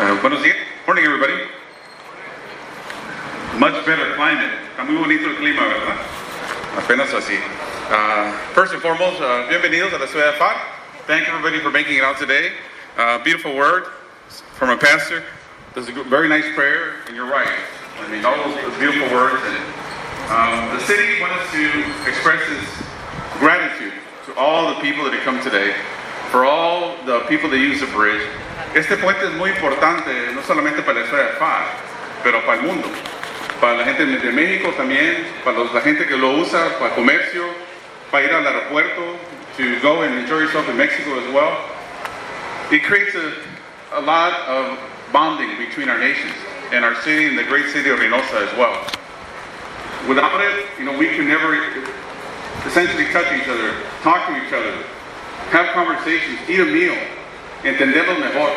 Uh, buenos días. Morning, everybody. Much better climate. Está muy bonito el clima, ¿verdad? Apenas así. Uh, first and foremost, uh, bienvenidos a la ciudad de Pharr. Thank everybody for making it out today. Uh, beautiful word from a pastor. There's a very nice prayer, and you're right. I mean, all those beautiful words. Um, the city wants to express its gratitude to all the people that have come today, for all the people that use the bridge. Este puente es muy importante, no solamente para la ciudad de Pharr, pero para el mundo. Para la gente de México también, para los- la gente que lo usa, para comercio, para ir al aeropuerto, to go and enjoy yourself in Mexico as well. It creates a, a lot of bonding between our nations and our city and the great city of Reynosa as well. Without it, you know, we can never essentially touch each other, talk to each other, have conversations, eat a meal, entenderlos mejor.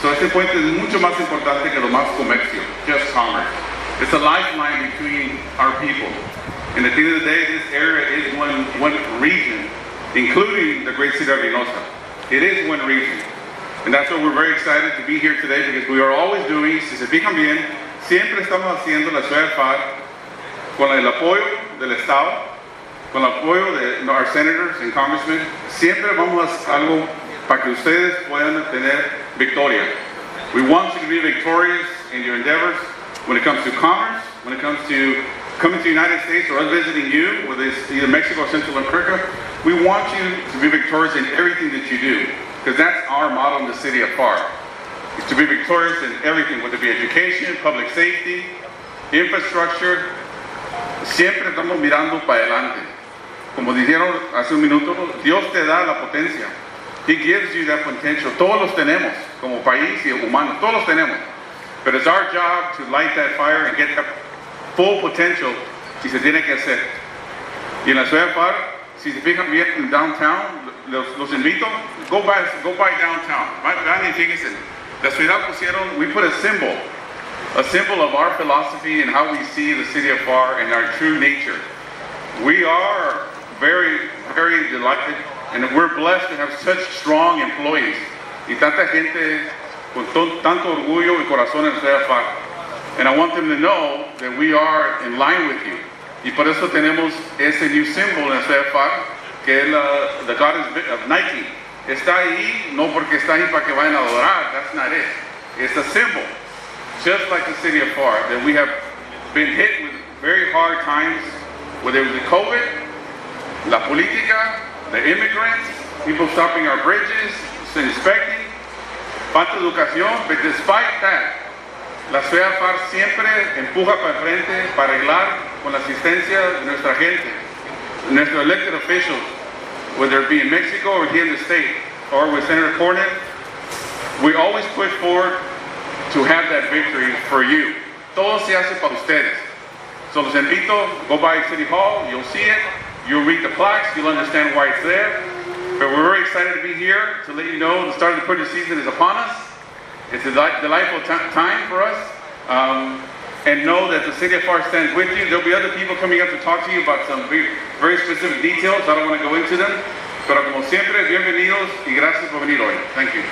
So este puente es mucho más importante que lo más comercio, just commerce. It's a lifeline between our people. And at the end of the day, this area is one, one region, including the great city of Reynosa. It is one region. And that's why we're very excited to be here today because we are always doing, si se fijan bien, siempre estamos haciendo la ciudad de FAR con el apoyo del Estado, con el apoyo de our senators and congressmen, siempre vamos a algo para que ustedes puedan victoria. We want you to be victorious in your endeavors when it comes to commerce, when it comes to coming to the United States or us visiting you, whether it's either Mexico or Central America. We want you to be victorious in everything that you do, because that's our model in the city of. Is to be victorious in everything, whether it be education, public safety, infrastructure, siempre estamos mirando para adelante. Como dijeron hace un minuto, Dios te da la potencia. He gives you that potential. Todos los tenemos, como país y humanos, todos los tenemos. But it's our job to light that fire and get that full potential y se tiene que hacer. Y en la ciudad de Pharr, si se fijan bien en downtown, los, los invito, go by, go by downtown. Vayan y fíjense. La ciudad pusieron, we put a symbol a symbol of our philosophy and how we see the city of Pharr and our true nature. We are very, very delighted and we're blessed to have such strong employees y tanta gente con tanto orgullo y corazón en Pharr. And I want them to know that we are in line with you. Y por eso tenemos ese new symbol en Pharr, que es la the goddess of Nike. Está ahí no porque está ahí para que vayan a adorar, that's not it. It's a symbol just like the city of Pharr, that we have been hit with very hard times, whether it was the COVID, la política, the immigrants, people stopping our bridges, inspecting, falta educación, but despite that, la ciudad siempre empuja para frente para arreglar con la asistencia de nuestra gente, nuestros elected officials, whether it be in Mexico or here in the state, or with Senator Cornyn, we always push forward to have that victory for you. Todo se hace para ustedes. So los invito, go by City Hall, you'll see it, you'll read the plaques, you'll understand why it's there. But we're very excited to be here to let you know the start of the purchase season is upon us. It's a delightful ti- time for us. Um, and know that the city of Pharr stands with you. There'll be other people coming up to talk to you about some very, very specific details. I don't want to go into them. Pero como siempre, bienvenidos y gracias por venir hoy. Thank you.